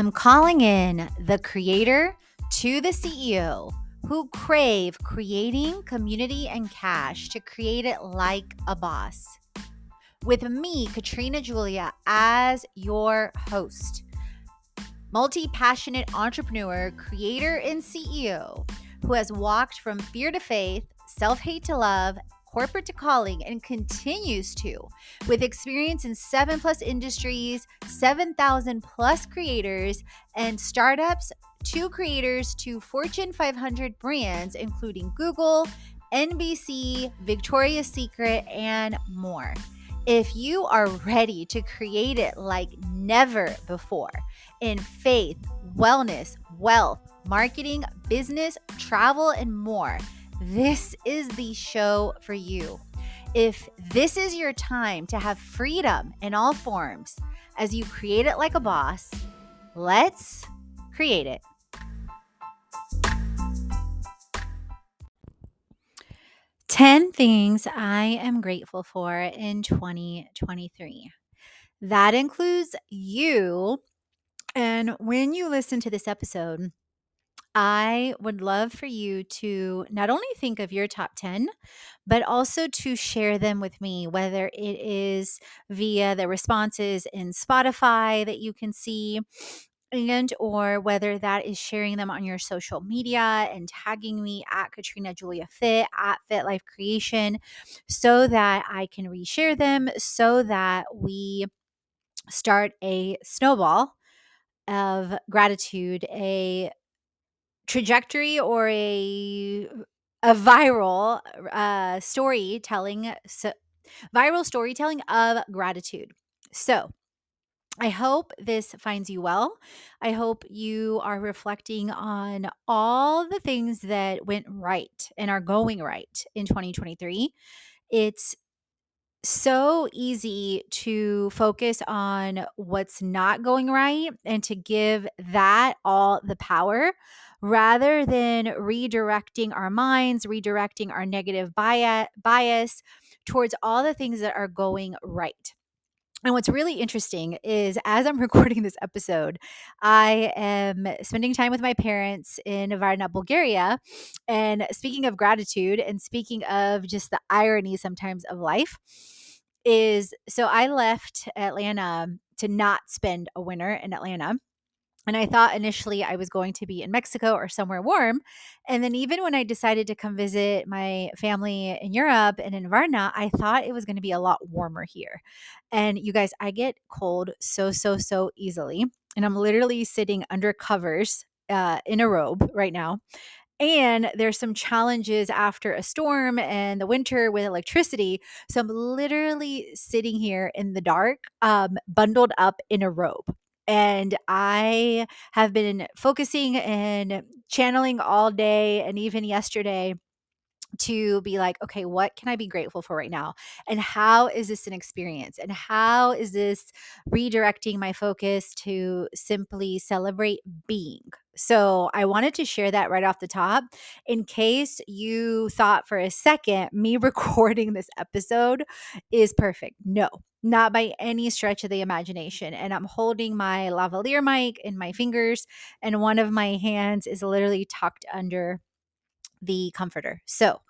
I'm calling in the creator to the CEO who crave creating community and cash to create it like a boss. With me, Katrina Julia, as your host, multi passionate entrepreneur, creator, and CEO who has walked from fear to faith, self hate to love, corporate to calling and continues to with experience in seven plus industries, 7,000 plus creators and startups, two creators to Fortune 500 brands, including Google, NBC, Victoria's Secret, and more. If you are ready to create it like never before in faith, wellness, wealth, marketing, business, travel, and more, this is the show for you. If this is your time to have freedom in all forms as you create it like a boss, let's create it. Ten things I am grateful for in 2023. That includes you. And when you listen to this episode, I would love for you to not only think of your top 10, but also to share them with me, whether it is via the responses in Spotify that you can see and or whether that is sharing them on your social media and tagging me at Katrina Julia Fit at Fit Life Creation so that I can reshare them so that we start a snowball of gratitude, a trajectory or a a viral uh, storytelling so, viral storytelling of gratitude. So, I hope this finds you well. I hope you are reflecting on all the things that went right and are going right in 2023. It's so easy to focus on what's not going right and to give that all the power rather than redirecting our minds, redirecting our negative bias, towards all the things that are going right. And what's really interesting is as I'm recording this episode, I am spending time with my parents in Varna, Bulgaria. And speaking of gratitude and speaking of just the irony sometimes of life, is so I left Atlanta to not spend a winter in Atlanta. And I thought initially I was going to be in Mexico or somewhere warm. And then, even when I decided to come visit my family in Europe and in Varna, I thought it was going to be a lot warmer here. And you guys, I get cold so, so, so easily. And I'm literally sitting under covers uh, in a robe right now. And there's some challenges after a storm and the winter with electricity. So I'm literally sitting here in the dark, um, bundled up in a robe and I have been focusing and channeling all day and even yesterday to be like, okay, what can I be grateful for right now? And how is this an experience? And how is this redirecting my focus to simply celebrate being? So I wanted to share that right off the top in case you thought for a second me recording this episode is perfect. No, not by any stretch of the imagination. And I'm holding my lavalier mic in my fingers, and one of my hands is literally tucked under the comforter. So,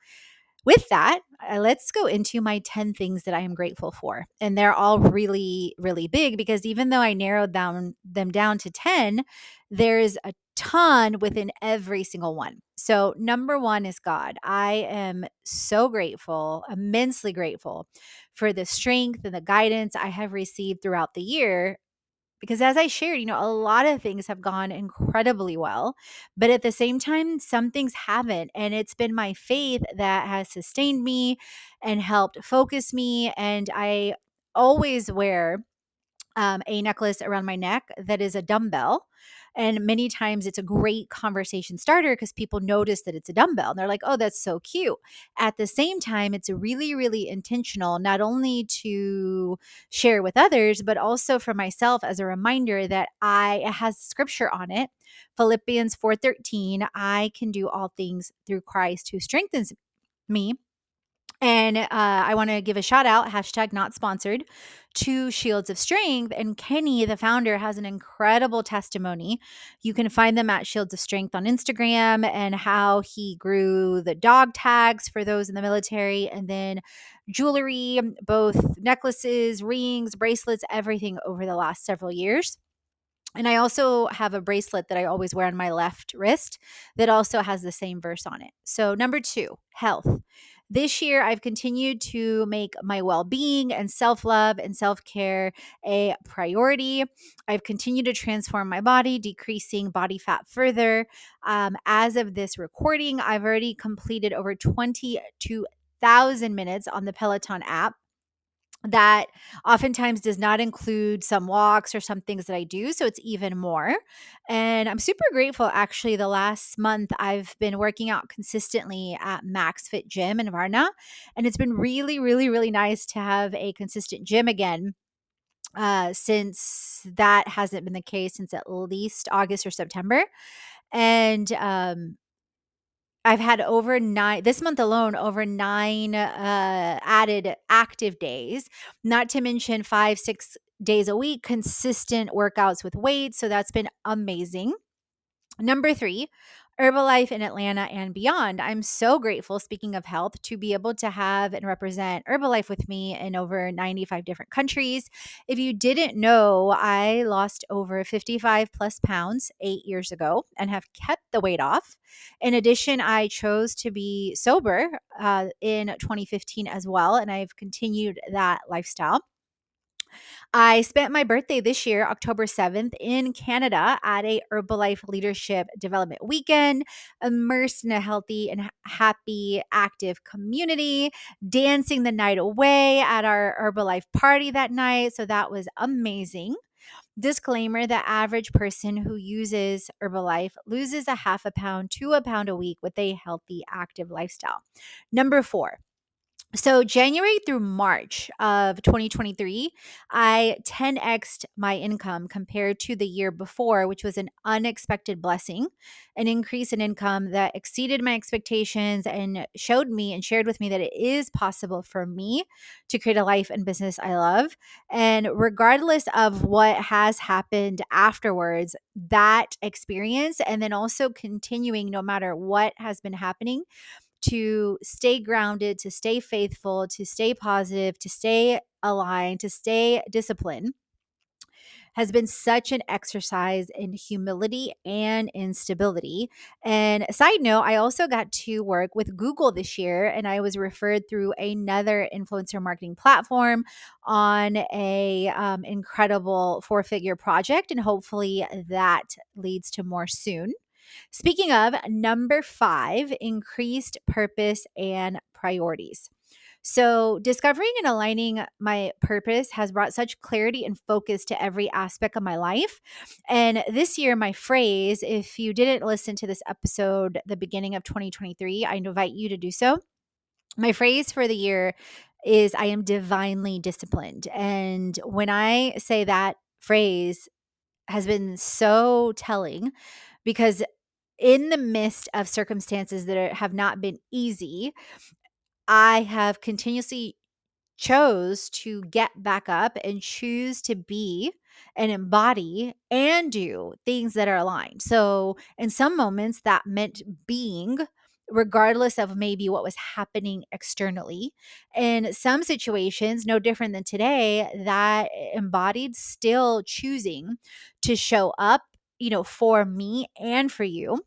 with that, uh, let's go into my 10 things that I am grateful for. And they're all really, really big because even though I narrowed down them down to 10, there's a ton within every single one. So, number one is God. I am so grateful, immensely grateful for the strength and the guidance I have received throughout the year because as I shared, you know, a lot of things have gone incredibly well, but at the same time, some things haven't. And it's been my faith that has sustained me and helped focus me. And I always wear um, a necklace around my neck that is a dumbbell. And many times it's a great conversation starter because people notice that it's a dumbbell and they're like, oh, that's so cute. At the same time, it's really, really intentional, not only to share with others, but also for myself as a reminder that I, has scripture on it. Philippians 4:13, I can do all things through Christ who strengthens me. And uh, I want to give a shout out, hashtag not sponsored, to Shields of Strength. And Kenny, the founder, has an incredible testimony. You can find them at Shields of Strength on Instagram and how he grew the dog tags for those in the military and then jewelry, both necklaces, rings, bracelets, everything over the last several years. And I also have a bracelet that I always wear on my left wrist that also has the same verse on it. So, number two, health. This year, I've continued to make my well being and self love and self care a priority. I've continued to transform my body, decreasing body fat further. Um, as of this recording, I've already completed over 22,000 minutes on the Peloton app that oftentimes does not include some walks or some things that I do. So it's even more. And I'm super grateful. Actually, the last month I've been working out consistently at Max Fit Gym in Varna. And it's been really, really, really nice to have a consistent gym again. Uh, since that hasn't been the case since at least August or September. And um, I've had over nine this month alone, over nine uh, added active days, not to mention five, six days a week, consistent workouts with weights. So that's been amazing. Number three, Herbalife in Atlanta and beyond. I'm so grateful, speaking of health, to be able to have and represent Herbalife with me in over 95 different countries. If you didn't know, I lost over 55 plus pounds eight years ago and have kept the weight off. In addition, I chose to be sober uh, in 2015 as well, and I've continued that lifestyle. I spent my birthday this year, October 7th, in Canada at a Herbalife Leadership Development Weekend, immersed in a healthy and happy, active community, dancing the night away at our Herbalife party that night. So that was amazing. Disclaimer the average person who uses Herbalife loses a half a pound to a pound a week with a healthy, active lifestyle. Number four, so January through March of 2023, I 10xed my income compared to the year before, which was an unexpected blessing, an increase in income that exceeded my expectations and showed me and shared with me that it is possible for me to create a life and business I love. And regardless of what has happened afterwards, that experience and then also continuing no matter what has been happening to stay grounded, to stay faithful, to stay positive, to stay aligned, to stay disciplined has been such an exercise in humility and instability. And side note, I also got to work with Google this year, and I was referred through another influencer marketing platform on a um, incredible four figure project, and hopefully that leads to more soon. Speaking of, number five, increased purpose and priorities. So, discovering and aligning my purpose has brought such clarity and focus to every aspect of my life. And this year, my phrase, if you didn't listen to this episode, the beginning of 2023, I invite you to do so. My phrase for the year is I am divinely disciplined. And when I say that phrase, has been so telling because in the midst of circumstances that are, have not been easy, I have continuously chose to get back up and choose to be and embody and do things that are aligned. So, in some moments, that meant being regardless of maybe what was happening externally. In some situations, no different than today, that embodied still choosing to show up, you know, for me and for you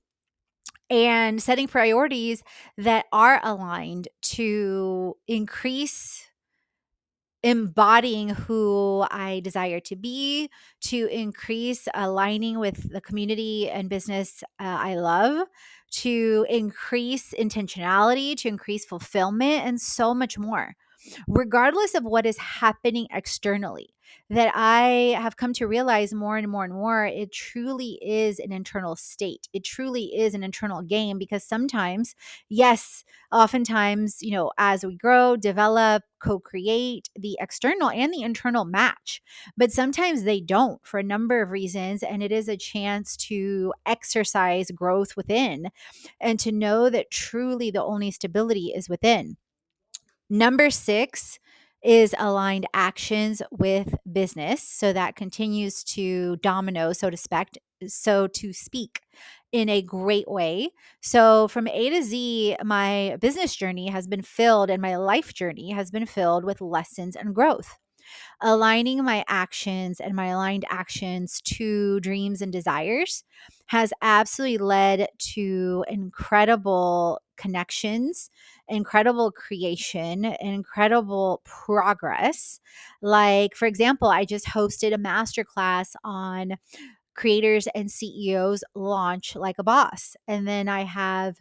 and setting priorities that are aligned to increase embodying who I desire to be, to increase aligning with the community and business uh, I love, to increase intentionality, to increase fulfillment, and so much more regardless of what is happening externally, that I have come to realize more and more and more, it truly is an internal state. It truly is an internal game because sometimes, yes, oftentimes, you know, as we grow, develop, co create, the external and the internal match. But sometimes they don't for a number of reasons. And it is a chance to exercise growth within and to know that truly the only stability is within. Number six is aligned actions with business. So that continues to domino, so to speak, so to speak in a great way. So from A to Z, my business journey has been filled and my life journey has been filled with lessons and growth aligning my actions and my aligned actions to dreams and desires has absolutely led to incredible connections, incredible creation, incredible progress. Like, for example, I just hosted a masterclass on creators and CEOs launch like a boss. And then I have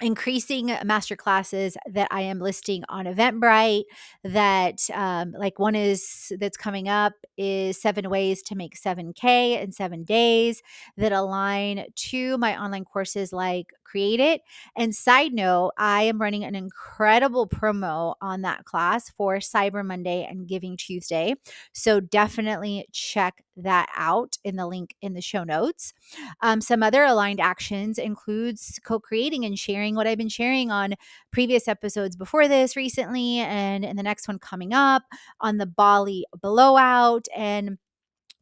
increasing master classes that I am listing on Eventbrite. That, um, like, one is that's coming up is seven ways to make 7K in seven days that align to my online courses like Create It. And side note, I am running an incredible promo on that class for Cyber Monday and Giving Tuesday. So definitely check that out in the link in the show notes. Um, some other aligned actions includes co-creating and sharing what I've been sharing on previous episodes before this recently and in the next one coming up on the Bali blowout and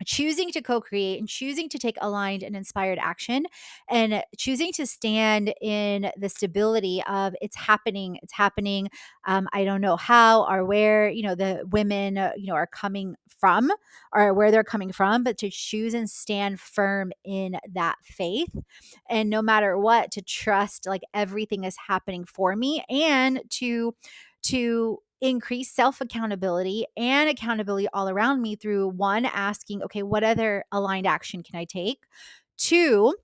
choosing to co create and choosing to take aligned and inspired action and choosing to stand in the stability of it's happening, it's happening. Um, I don't know how or where, you know, the women, uh, you know, are coming from or where they're coming from, but to choose and stand firm in that faith. And no matter what, to trust like everything is happening for me and to, to increase self accountability and accountability all around me through one, asking, okay, what other aligned action can I take? Two,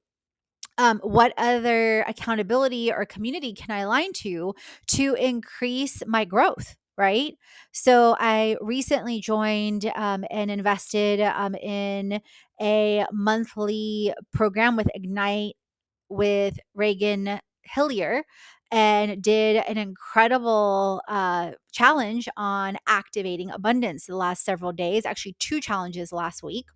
um, what other accountability or community can I align to to increase my growth? Right. So I recently joined um, and invested um, in a monthly program with Ignite with Regan Hillyer and did an incredible uh, challenge on activating abundance the last several days, actually, two challenges last week.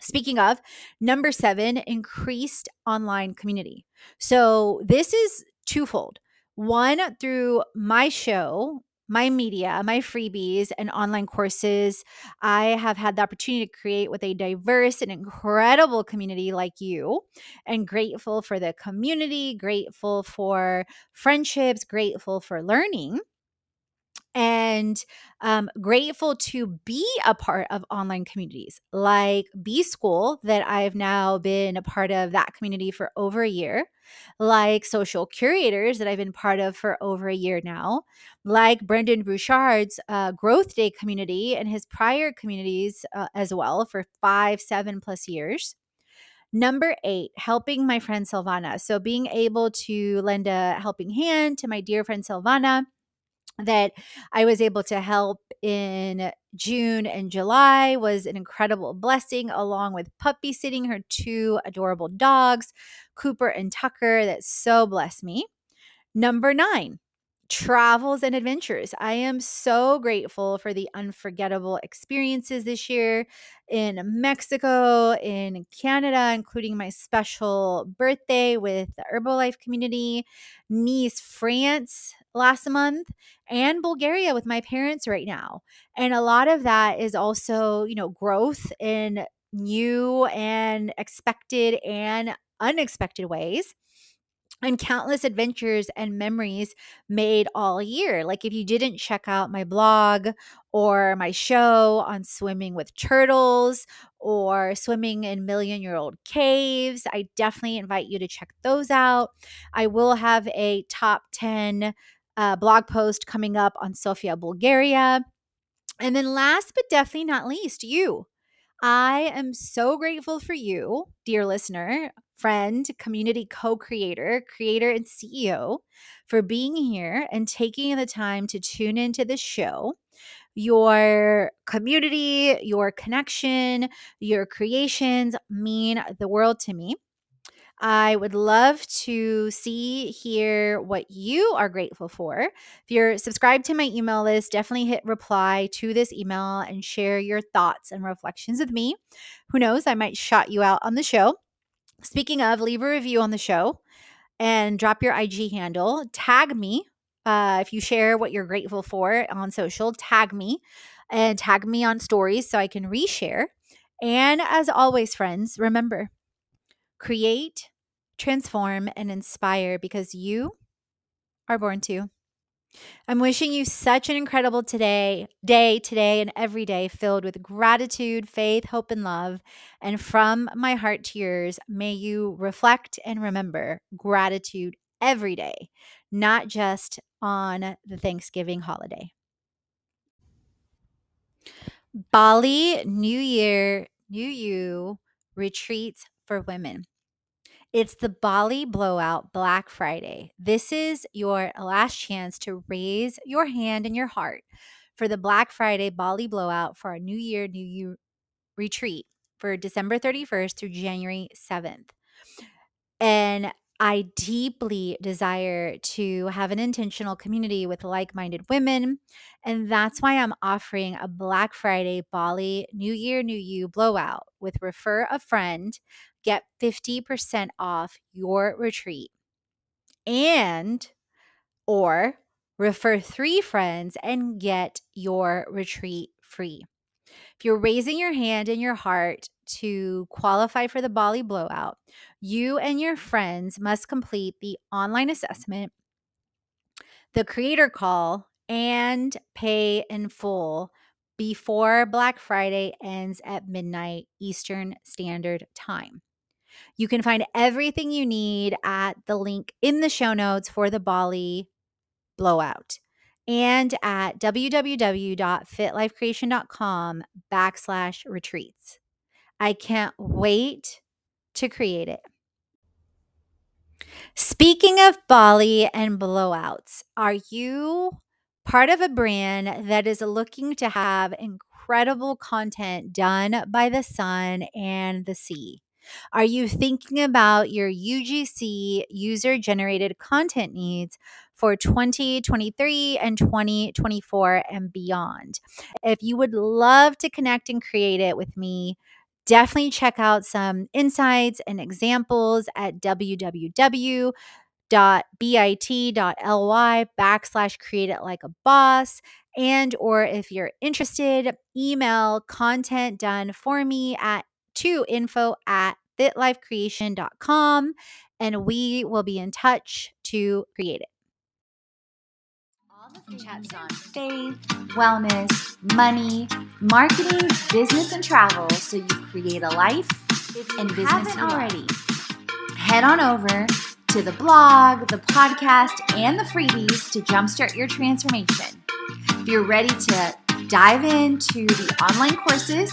Speaking of, number seven, increased online community. So this is twofold. One, through my show, my media, my freebies, and online courses, I have had the opportunity to create with a diverse and incredible community like you, and grateful for the community, grateful for friendships, grateful for learning and um, grateful to be a part of online communities like B School, that I've now been a part of that community for over a year, like Social Curators, that I've been part of for over a year now, like Brendon Burchard's uh, Growth Day community and his prior communities uh, as well for five, seven plus years. Number eight, helping my friend Silvana. So being able to lend a helping hand to my dear friend Silvana that I was able to help in June and July was an incredible blessing, along with puppy sitting her two adorable dogs, Cooper and Tucker, that so blessed me. Number nine, travels and adventures. I am so grateful for the unforgettable experiences this year in Mexico, in Canada, including my special birthday with the Herbalife community, Nice, France last month, and Bulgaria with my parents right now. And a lot of that is also, you know, growth in new and expected and unexpected ways and countless adventures and memories made all year. Like if you didn't check out my blog or my show on swimming with turtles or swimming in million year old caves, I definitely invite you to check those out. I will have a top 10 uh, blog post coming up on Sofia, Bulgaria. And then last but definitely not least, you. I am so grateful for you, dear listener, friend, community co creator, creator, and CEO, for being here and taking the time to tune into the show. Your community, your connection, your creations mean the world to me. I would love to see, hear what you are grateful for. If you're subscribed to my email list, definitely hit reply to this email and share your thoughts and reflections with me. Who knows, I might shout you out on the show. Speaking of, leave a review on the show and drop your IG handle. Tag me Uh, if you share what you're grateful for on social, tag me and tag me on stories so I can reshare. And as always, friends, remember create, transform, and inspire because you are born to. I'm wishing you such an incredible today, day, today, and every day filled with gratitude, faith, hope, and love. And from my heart to yours, may you reflect and remember gratitude every day, not just on the Thanksgiving holiday. Bali New Year, New You retreats for women. It's the Bali Blowout Black Friday. This is your last chance to raise your hand and your heart for the Black Friday Bali Blowout for our New Year, New You retreat for December 31st through January 7th. And I deeply desire to have an intentional community with like minded women. And that's why I'm offering a Black Friday Bali New Year, New You blowout with Refer a Friend get 50% off your retreat and or refer three friends and get your retreat free. If you're raising your hand in your heart to qualify for the Bali blowout, you and your friends must complete the online assessment, the creator call, and pay in full before Black Friday ends at midnight Eastern Standard Time. You can find everything you need at the link in the show notes for the Bali blowout and at www.fitlifecreation.com backslash retreats. I can't wait to create it. Speaking of Bali and blowouts, are you part of a brand that is looking to have incredible content done by the sun and the sea? Are you thinking about your UGC user generated content needs for 2023 and 2024 and beyond? If you would love to connect and create it with me, definitely check out some insights and examples at www backslash create it like a boss and or if you're interested email content done for me at to info at fitlifecreation.com and we will be in touch to create it. All the chats on faith, wellness, money, marketing, business, and travel so you create a life and business already. Head on over to the blog, the podcast, and the freebies to jumpstart your transformation. If you're ready to dive into the online courses,